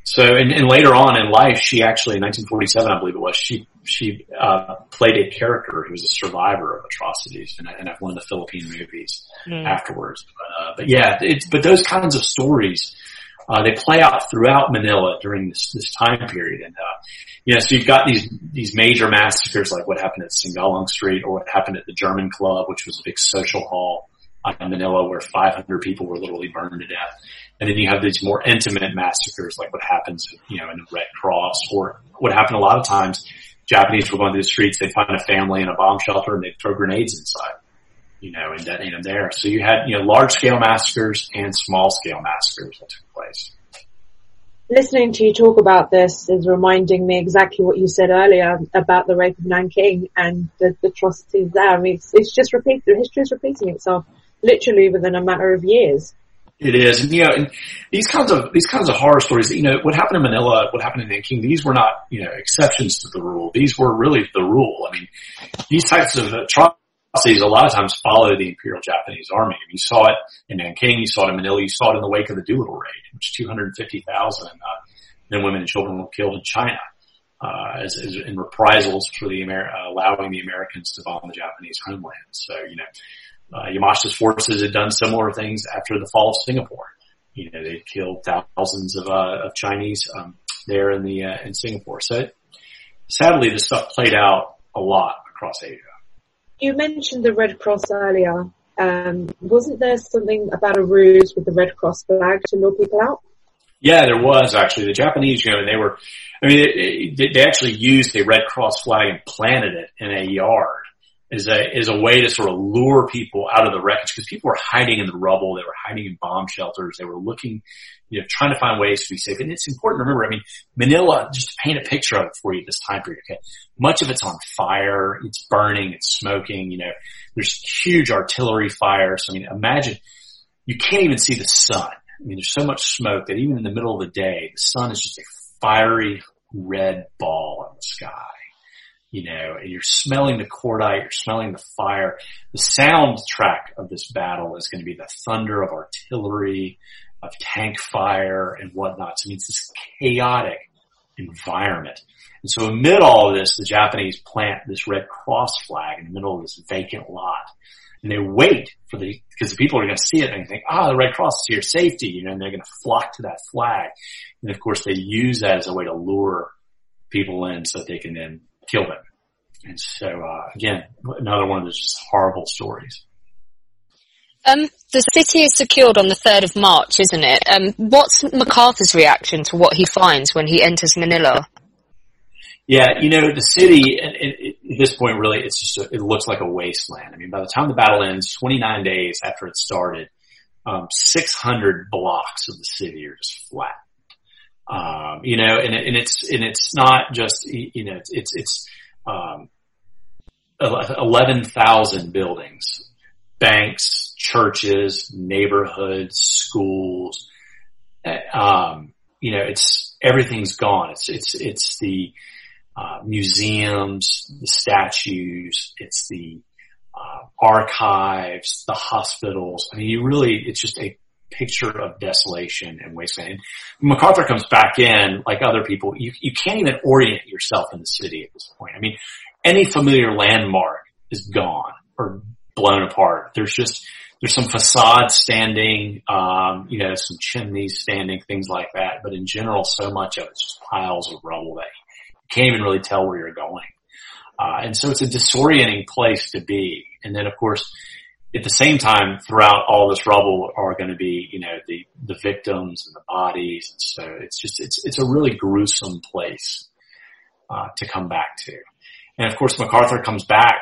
so, and, and, later on in life, she actually, in 1947, I believe it was, she, she, uh, played a character who was a survivor of atrocities and, and one of the Philippine movies mm. afterwards. But, uh, but yeah, it's, but those kinds of stories, uh, they play out throughout Manila during this, this time period. And, uh, you know, so you've got these, these major massacres like what happened at Singalong Street or what happened at the German Club, which was a big social hall in Manila where 500 people were literally burned to death. And then you have these more intimate massacres like what happens, you know, in the Red Cross or what happened a lot of times. Japanese were going through the streets, they'd find a family in a bomb shelter and they'd throw grenades inside, you know, and detonate them there. So you had, you know, large scale massacres and small scale massacres that took place listening to you talk about this is reminding me exactly what you said earlier about the rape of Nanking and the, the atrocities there. I mean, it's, it's just repeating, the history is repeating itself literally within a matter of years. It is, and you know, and these kinds of these kinds of horror stories. You know, what happened in Manila, what happened in Nanking. These were not, you know, exceptions to the rule. These were really the rule. I mean, these types of atrocities policies a lot of times follow the Imperial Japanese Army. You saw it in Nanking, you saw it in Manila, you saw it in the wake of the Doolittle raid, which 250,000 uh, men, women, and children were killed in China. Uh, as, as, in reprisals for the Amer- uh, allowing the Americans to bomb the Japanese homeland. So, you know, uh, Yamashita's forces had done similar things after the fall of Singapore. You know, they killed thousands of, uh, of Chinese, um, there in the, uh, in Singapore. So sadly, this stuff played out a lot across Asia. You mentioned the Red Cross earlier. Um, wasn't there something about a ruse with the Red Cross flag to lure people out? Yeah, there was actually. The Japanese, you know, they were, I mean, it, it, they actually used a Red Cross flag and planted it in a yard as a, as a way to sort of lure people out of the wreckage because people were hiding in the rubble. They were hiding in bomb shelters. They were looking, you know, trying to find ways to be safe. And it's important to remember, I mean, Manila, just to paint a picture of it for you this time period, okay? Much of it's on fire. It's burning. It's smoking. You know, there's huge artillery fires. I mean, imagine you can't even see the sun. I mean, there's so much smoke that even in the middle of the day, the sun is just a fiery red ball in the sky you know, and you're smelling the cordite, you're smelling the fire. The soundtrack of this battle is going to be the thunder of artillery, of tank fire and whatnot. So I mean, it's this chaotic environment. And so amid all of this, the Japanese plant this Red Cross flag in the middle of this vacant lot. And they wait for the, because the people are going to see it and think, ah, the Red Cross is here, safety, you know, and they're going to flock to that flag. And of course they use that as a way to lure people in so that they can then kill them. And so, uh, again, another one of those just horrible stories. Um, the city is secured on the 3rd of March, isn't it? Um, what's MacArthur's reaction to what he finds when he enters Manila? Yeah, you know, the city, at, at this point really, it's just, a, it looks like a wasteland. I mean, by the time the battle ends, 29 days after it started, um, 600 blocks of the city are just flat. Um, you know, and, and it's, and it's not just, you know, it's, it's, um, 11,000 buildings, banks, churches, neighborhoods, schools. Um, you know, it's, everything's gone. It's, it's, it's the, uh, museums, the statues, it's the, uh, archives, the hospitals. I mean, you really, it's just a picture of desolation and wasteland. MacArthur comes back in, like other people, you, you can't even orient yourself in the city at this point. I mean, any familiar landmark is gone or blown apart. There's just, there's some facade standing, um, you know, some chimneys standing, things like that. But in general, so much of it's just piles of rubble that you can't even really tell where you're going. Uh, and so it's a disorienting place to be. And then of course, at the same time, throughout all this rubble are going to be, you know, the, the victims and the bodies. And so it's just, it's, it's a really gruesome place, uh, to come back to. And of course, MacArthur comes back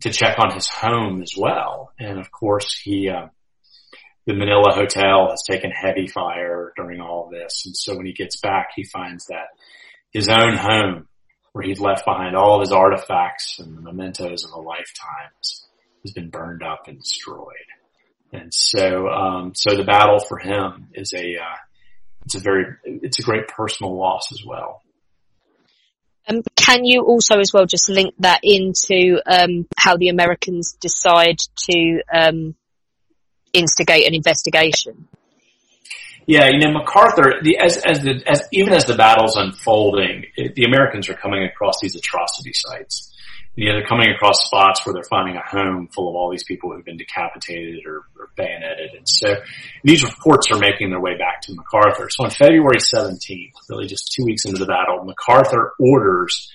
to check on his home as well. And of course, he, uh, the Manila hotel has taken heavy fire during all this. And so when he gets back, he finds that his own home where he'd left behind all of his artifacts and the mementos of a lifetime has been burned up and destroyed. And so, um, so the battle for him is a, uh, it's a very, it's a great personal loss as well. Um, can you also as well just link that into um, how the Americans decide to um, instigate an investigation? Yeah, you know, MacArthur, the, as, as the, as, even as the battle's unfolding, it, the Americans are coming across these atrocity sites you know, they're coming across spots where they're finding a home full of all these people who've been decapitated or, or bayoneted. And so these reports are making their way back to MacArthur. So on February 17th, really just two weeks into the battle, MacArthur orders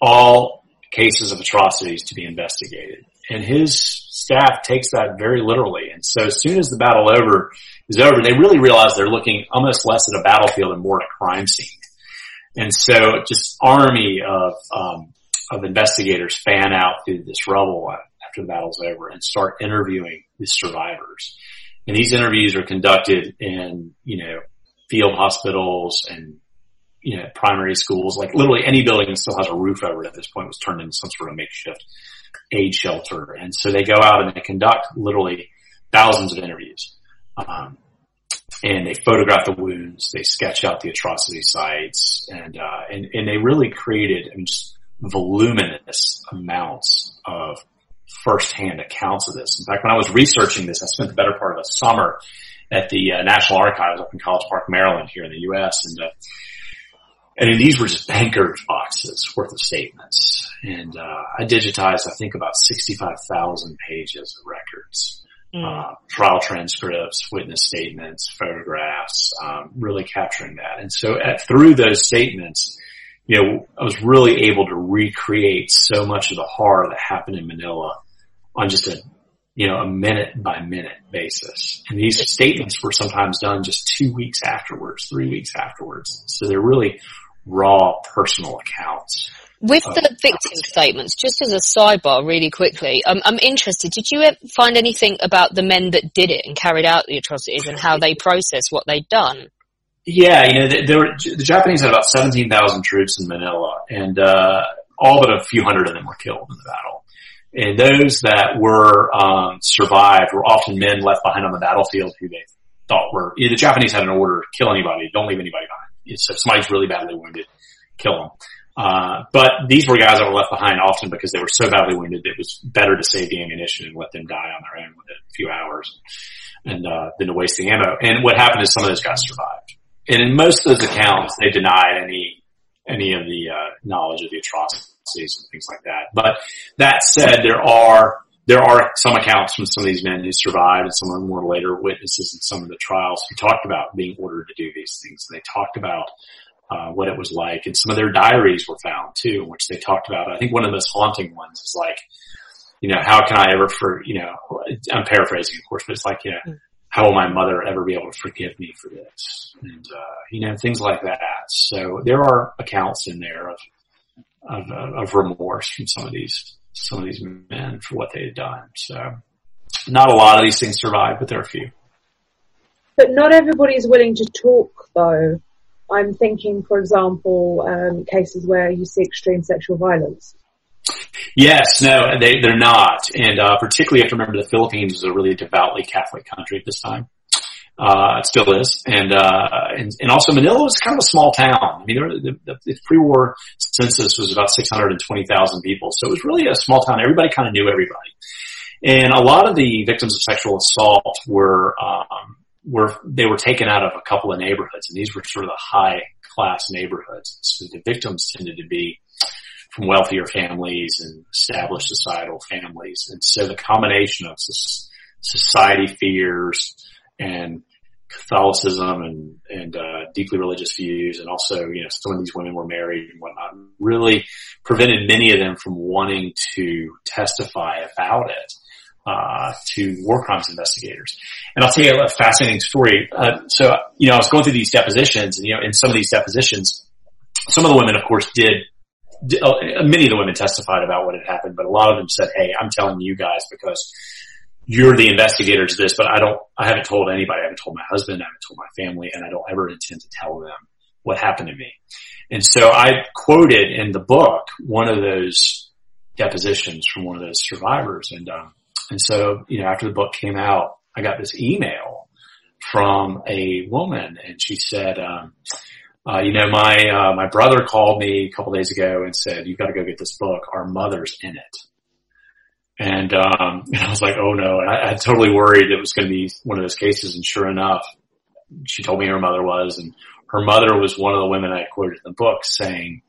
all cases of atrocities to be investigated. And his staff takes that very literally. And so as soon as the battle over is over, they really realize they're looking almost less at a battlefield and more at a crime scene. And so just army of, um, of investigators fan out through this rubble after the battle's over and start interviewing the survivors. And these interviews are conducted in, you know, field hospitals and, you know, primary schools, like literally any building that still has a roof over it at this point was turned into some sort of makeshift aid shelter. And so they go out and they conduct literally thousands of interviews. Um, and they photograph the wounds, they sketch out the atrocity sites, and uh, and and they really created I mean, just voluminous amounts of firsthand accounts of this. In fact, when I was researching this, I spent the better part of a summer at the uh, National Archives up in College Park, Maryland, here in the U.S. And uh, and these were just bankers boxes worth of statements. And uh, I digitized, I think, about sixty-five thousand pages of records. Mm. trial transcripts, witness statements, photographs, um, really capturing that. And so at, through those statements, you know, I was really able to recreate so much of the horror that happened in Manila on just a, you know, a minute by minute basis. And these statements were sometimes done just two weeks afterwards, three weeks afterwards. So they're really raw personal accounts. With the victim statements, just as a sidebar really quickly, um, I'm interested, did you find anything about the men that did it and carried out the atrocities and how they processed what they'd done? Yeah, you know, were, the Japanese had about 17,000 troops in Manila and, uh, all but a few hundred of them were killed in the battle. And those that were, um, survived were often men left behind on the battlefield who they thought were, you know, the Japanese had an order, kill anybody, don't leave anybody behind. If somebody's really badly wounded, kill them. Uh, but these were guys that were left behind often because they were so badly wounded that it was better to save the ammunition and let them die on their own within a few hours and, uh, than to waste the ammo. And what happened is some of those guys survived and in most of those accounts, they denied any any of the uh, knowledge of the atrocities and things like that. But that said, there are there are some accounts from some of these men who survived and some of them were later witnesses in some of the trials who talked about being ordered to do these things. They talked about uh, what it was like and some of their diaries were found too, in which they talked about, I think one of the most haunting ones is like, you know, how can I ever for, you know, I'm paraphrasing of course, but it's like, you know, how will my mother ever be able to forgive me for this? And, uh, you know, things like that. So there are accounts in there of, of, uh, of remorse from some of these, some of these men for what they had done. So not a lot of these things survive, but there are a few. But not everybody is willing to talk though. I'm thinking, for example, um, cases where you see extreme sexual violence. Yes, no, they, they're not. And, uh, particularly if you have to remember the Philippines is a really devoutly Catholic country at this time. Uh, it still is. And, uh, and, and also Manila was kind of a small town. I mean, the, the, the pre-war census was about 620,000 people. So it was really a small town. Everybody kind of knew everybody. And a lot of the victims of sexual assault were, um, were, they were taken out of a couple of neighborhoods and these were sort of the high class neighborhoods. So the victims tended to be from wealthier families and established societal families. And so the combination of society fears and Catholicism and, and, uh, deeply religious views and also, you know, some of these women were married and whatnot really prevented many of them from wanting to testify about it. Uh, to war crimes investigators. And I'll tell you a fascinating story. Uh, so, you know, I was going through these depositions and, you know, in some of these depositions, some of the women, of course, did, many of the women testified about what had happened, but a lot of them said, Hey, I'm telling you guys because you're the investigators of this, but I don't, I haven't told anybody. I haven't told my husband. I haven't told my family and I don't ever intend to tell them what happened to me. And so I quoted in the book one of those depositions from one of those survivors. And, um, and so, you know, after the book came out, I got this email from a woman and she said, um, uh, you know, my, uh, my brother called me a couple days ago and said, you've got to go get this book. Our mother's in it. And, um, and [laughs] I was like, oh no. And I, I totally worried it was going to be one of those cases. And sure enough, she told me her mother was, and her mother was one of the women I quoted in the book saying,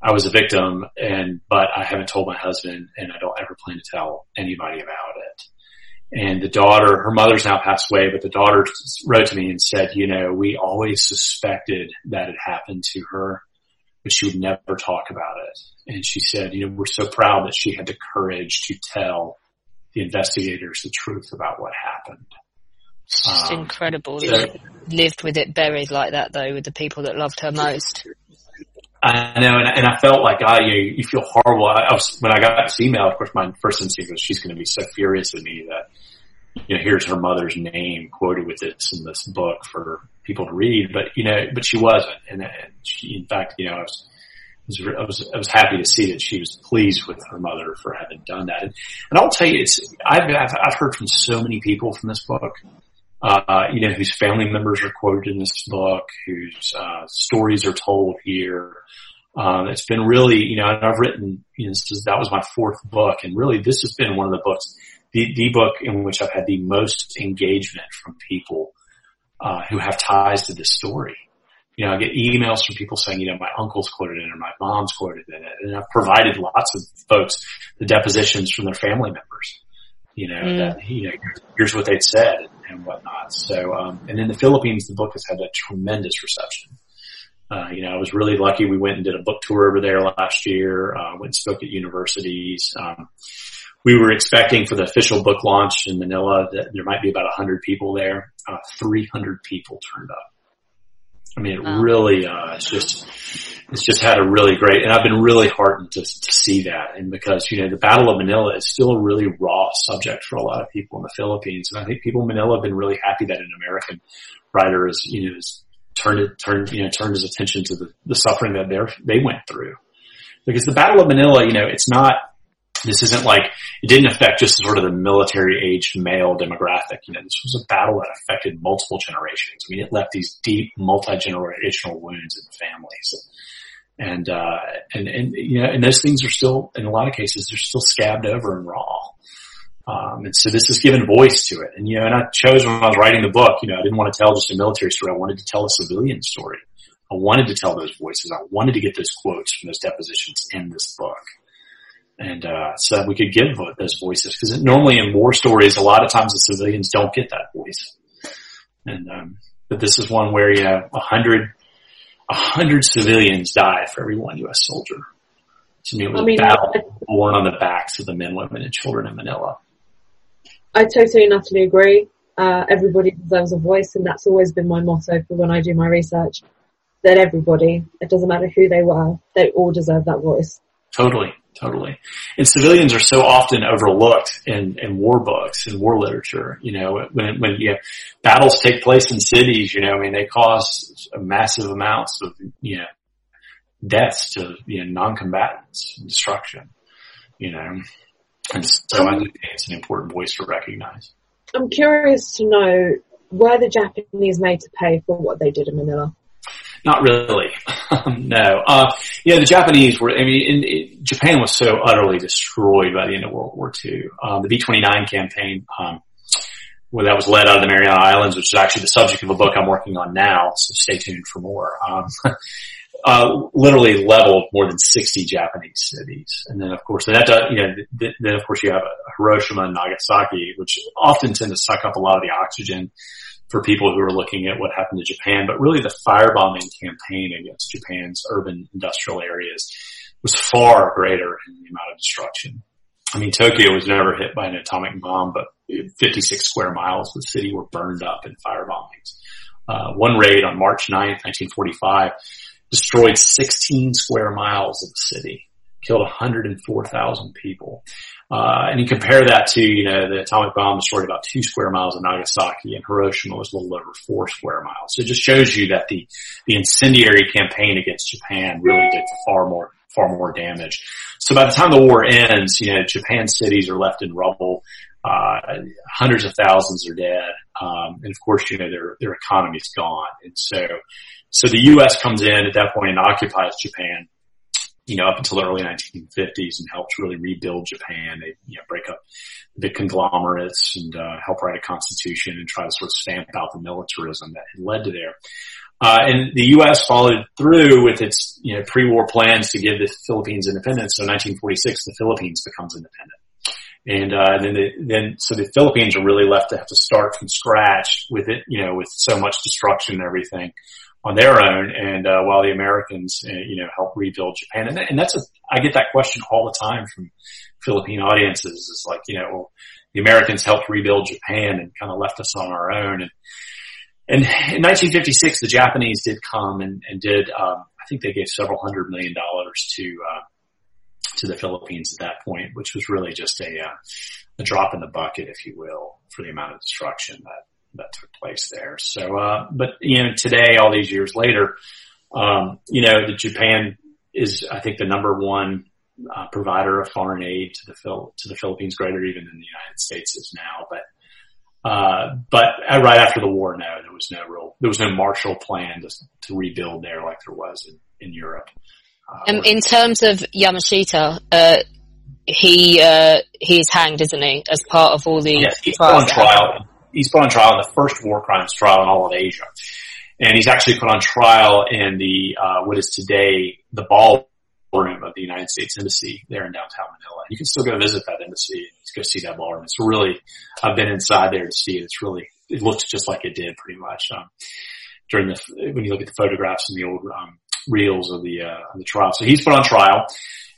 I was a victim and, but I haven't told my husband and I don't ever plan to tell anybody about. And the daughter, her mother's now passed away, but the daughter wrote to me and said, you know, we always suspected that it happened to her, but she would never talk about it. And she said, you know, we're so proud that she had the courage to tell the investigators the truth about what happened. It's just um, incredible. So, lived with it buried like that though, with the people that loved her most. I know, and, and I felt like, ah, oh, you, you feel horrible. I, I, was, when I got this email, of course, my first instinct was she's going to be so furious at me that, you know, here's her mother's name quoted with this in this book for people to read, but, you know, but she wasn't. And, and she, in fact, you know, I was, I was, I was happy to see that she was pleased with her mother for having done that. And, and I'll tell you, it's, I've, I've, I've heard from so many people from this book uh, you know, whose family members are quoted in this book, whose uh, stories are told here. Um, it's been really, you know, I've written, you know, is, that was my fourth book, and really this has been one of the books, the, the book in which I've had the most engagement from people uh, who have ties to this story. You know, I get emails from people saying, you know, my uncle's quoted in it or my mom's quoted in it, and I've provided lots of folks the depositions from their family members you know, mm. that, you know, here's what they'd said and whatnot. So, um, and in the Philippines, the book has had a tremendous reception. Uh, you know, I was really lucky. We went and did a book tour over there last year, uh, went and spoke at universities. Um, we were expecting for the official book launch in Manila that there might be about 100 people there. Uh, 300 people turned up. I mean, it wow. really, uh, it's just, it's just had a really great, and I've been really heartened to, to see that. And because, you know, the Battle of Manila is still a really raw subject for a lot of people in the Philippines. And I think people in Manila have been really happy that an American writer is, you know, has turned it, turned, you know, turned his attention to the, the suffering that they they went through. Because the Battle of Manila, you know, it's not, this isn't like, it didn't affect just sort of the military age male demographic. You know, this was a battle that affected multiple generations. I mean, it left these deep multi-generational wounds in the families. And, uh, and, and, you know, and those things are still, in a lot of cases, they're still scabbed over and raw. Um, and so this has given voice to it. And, you know, and I chose when I was writing the book, you know, I didn't want to tell just a military story. I wanted to tell a civilian story. I wanted to tell those voices. I wanted to get those quotes from those depositions in this book. And, uh, so that we could give those voices. Cause normally in war stories, a lot of times the civilians don't get that voice. And, um, but this is one where you have a hundred a hundred civilians die for every one U.S. soldier. To me, it was I mean, a battle born on the backs of the men, women, and children in Manila. I totally and utterly agree. Uh, everybody deserves a voice, and that's always been my motto for when I do my research. That everybody, it doesn't matter who they were, they all deserve that voice. Totally totally. And civilians are so often overlooked in, in war books and war literature. You know, when, when you know, battles take place in cities, you know, I mean, they cause massive amounts of, you know, deaths to, you know, non-combatants, destruction, you know. And so I think it's an important voice to recognize. I'm curious to know were the Japanese made to pay for what they did in Manila? Not really. [laughs] no. Uh, yeah, the Japanese were, I mean, in, in, Japan was so utterly destroyed by the end of World War II. Um, the B-29 campaign, um, well, that was led out of the Mariana Islands, which is actually the subject of a book I'm working on now, so stay tuned for more. Um, [laughs] uh, literally leveled more than 60 Japanese cities. And then of course, that, you know, then of course you have Hiroshima and Nagasaki, which often tend to suck up a lot of the oxygen for people who are looking at what happened to Japan, but really the firebombing campaign against Japan's urban industrial areas was far greater in the amount of destruction. I mean, Tokyo was never hit by an atomic bomb, but 56 square miles of the city were burned up in firebombings. Uh, one raid on March 9th, 1945 destroyed 16 square miles of the city, killed 104,000 people. Uh, and you compare that to, you know, the atomic bomb destroyed about two square miles of Nagasaki and Hiroshima was a little over four square miles. So it just shows you that the, the incendiary campaign against Japan really did far more, far more damage. So by the time the war ends, you know, Japan cities are left in rubble. Uh, hundreds of thousands are dead. Um, and of course, you know, their, their economy's gone. And so, so the U.S. comes in at that point and occupies Japan you know, up until the early 1950s and helped really rebuild Japan. They, you know, break up the conglomerates and, uh, help write a constitution and try to sort of stamp out the militarism that had led to there. Uh, and the U.S. followed through with its, you know, pre-war plans to give the Philippines independence. So 1946, the Philippines becomes independent. And, uh, then, the, then, so the Philippines are really left to have to start from scratch with it, you know, with so much destruction and everything on their own, and uh, while the Americans, uh, you know, help rebuild Japan. And, and that's a, I get that question all the time from Philippine audiences. It's like, you know, well, the Americans helped rebuild Japan and kind of left us on our own. And, and in 1956, the Japanese did come and, and did, um, I think they gave several hundred million dollars to, uh, to the Philippines at that point, which was really just a, uh, a drop in the bucket, if you will, for the amount of destruction that that took place there. So, uh, but you know, today, all these years later, um, you know, the Japan is, I think, the number one uh, provider of foreign aid to the Phil- to the Philippines, greater even than the United States is now. But, uh, but right after the war, no, there was no real, there was no Marshall Plan to, to rebuild there like there was in, in Europe. Uh, um, in terms of Yamashita, uh, he uh, he's hanged, isn't he, as part of all the yes, he's on trial he's put on trial in the first war crimes trial in all of Asia. And he's actually put on trial in the, uh, what is today the ballroom of the United States Embassy there in downtown Manila. You can still go visit that embassy and go see that ballroom. It's really, I've been inside there to see it. It's really, it looks just like it did pretty much, um, during the, when you look at the photographs and the old, um, reels of the, uh, of the trial. So he's put on trial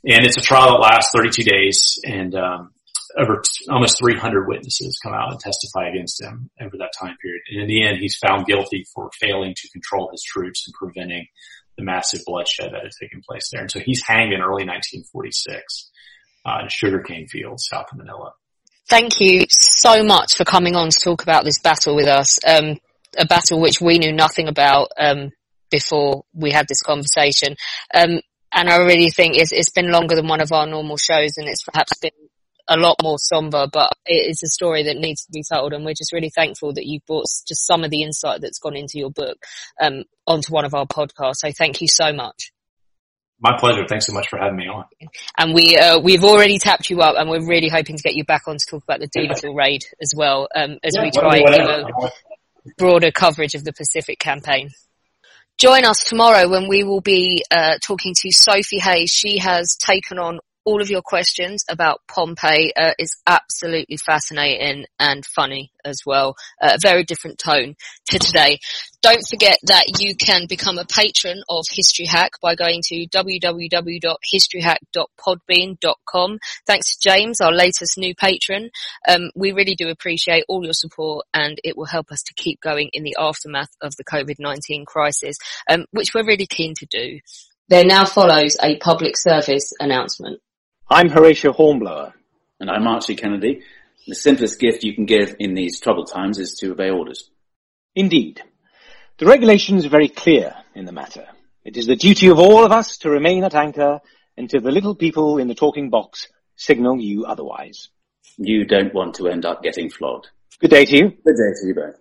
and it's a trial that lasts 32 days and, um, over t- almost 300 witnesses come out and testify against him over that time period. And in the end, he's found guilty for failing to control his troops and preventing the massive bloodshed that had taken place there. And so he's hanged in early 1946 uh, in sugarcane fields south of Manila. Thank you so much for coming on to talk about this battle with us. Um, a battle which we knew nothing about um, before we had this conversation. Um, and I really think it's, it's been longer than one of our normal shows and it's perhaps been a lot more somber, but it is a story that needs to be told. And we're just really thankful that you've brought just some of the insight that's gone into your book, um, onto one of our podcasts. So thank you so much. My pleasure. Thanks so much for having me on. And we, uh, we've already tapped you up and we're really hoping to get you back on to talk about the Doolittle raid as well, um, as yeah, we try and broader coverage of the Pacific campaign. Join us tomorrow when we will be uh, talking to Sophie Hayes. She has taken on all of your questions about Pompeii uh, is absolutely fascinating and funny as well. Uh, a very different tone to today. Don't forget that you can become a patron of History Hack by going to www.historyhack.podbean.com. Thanks to James, our latest new patron. Um, we really do appreciate all your support and it will help us to keep going in the aftermath of the COVID-19 crisis, um, which we're really keen to do. There now follows a public service announcement. I'm Horatio Hornblower. And I'm Archie Kennedy. The simplest gift you can give in these troubled times is to obey orders. Indeed. The regulations are very clear in the matter. It is the duty of all of us to remain at anchor until the little people in the talking box signal you otherwise. You don't want to end up getting flogged. Good day to you. Good day to you both.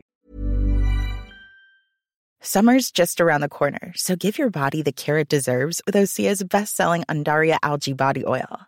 Summer's just around the corner, so give your body the care it deserves with Osea's best-selling Undaria algae body oil.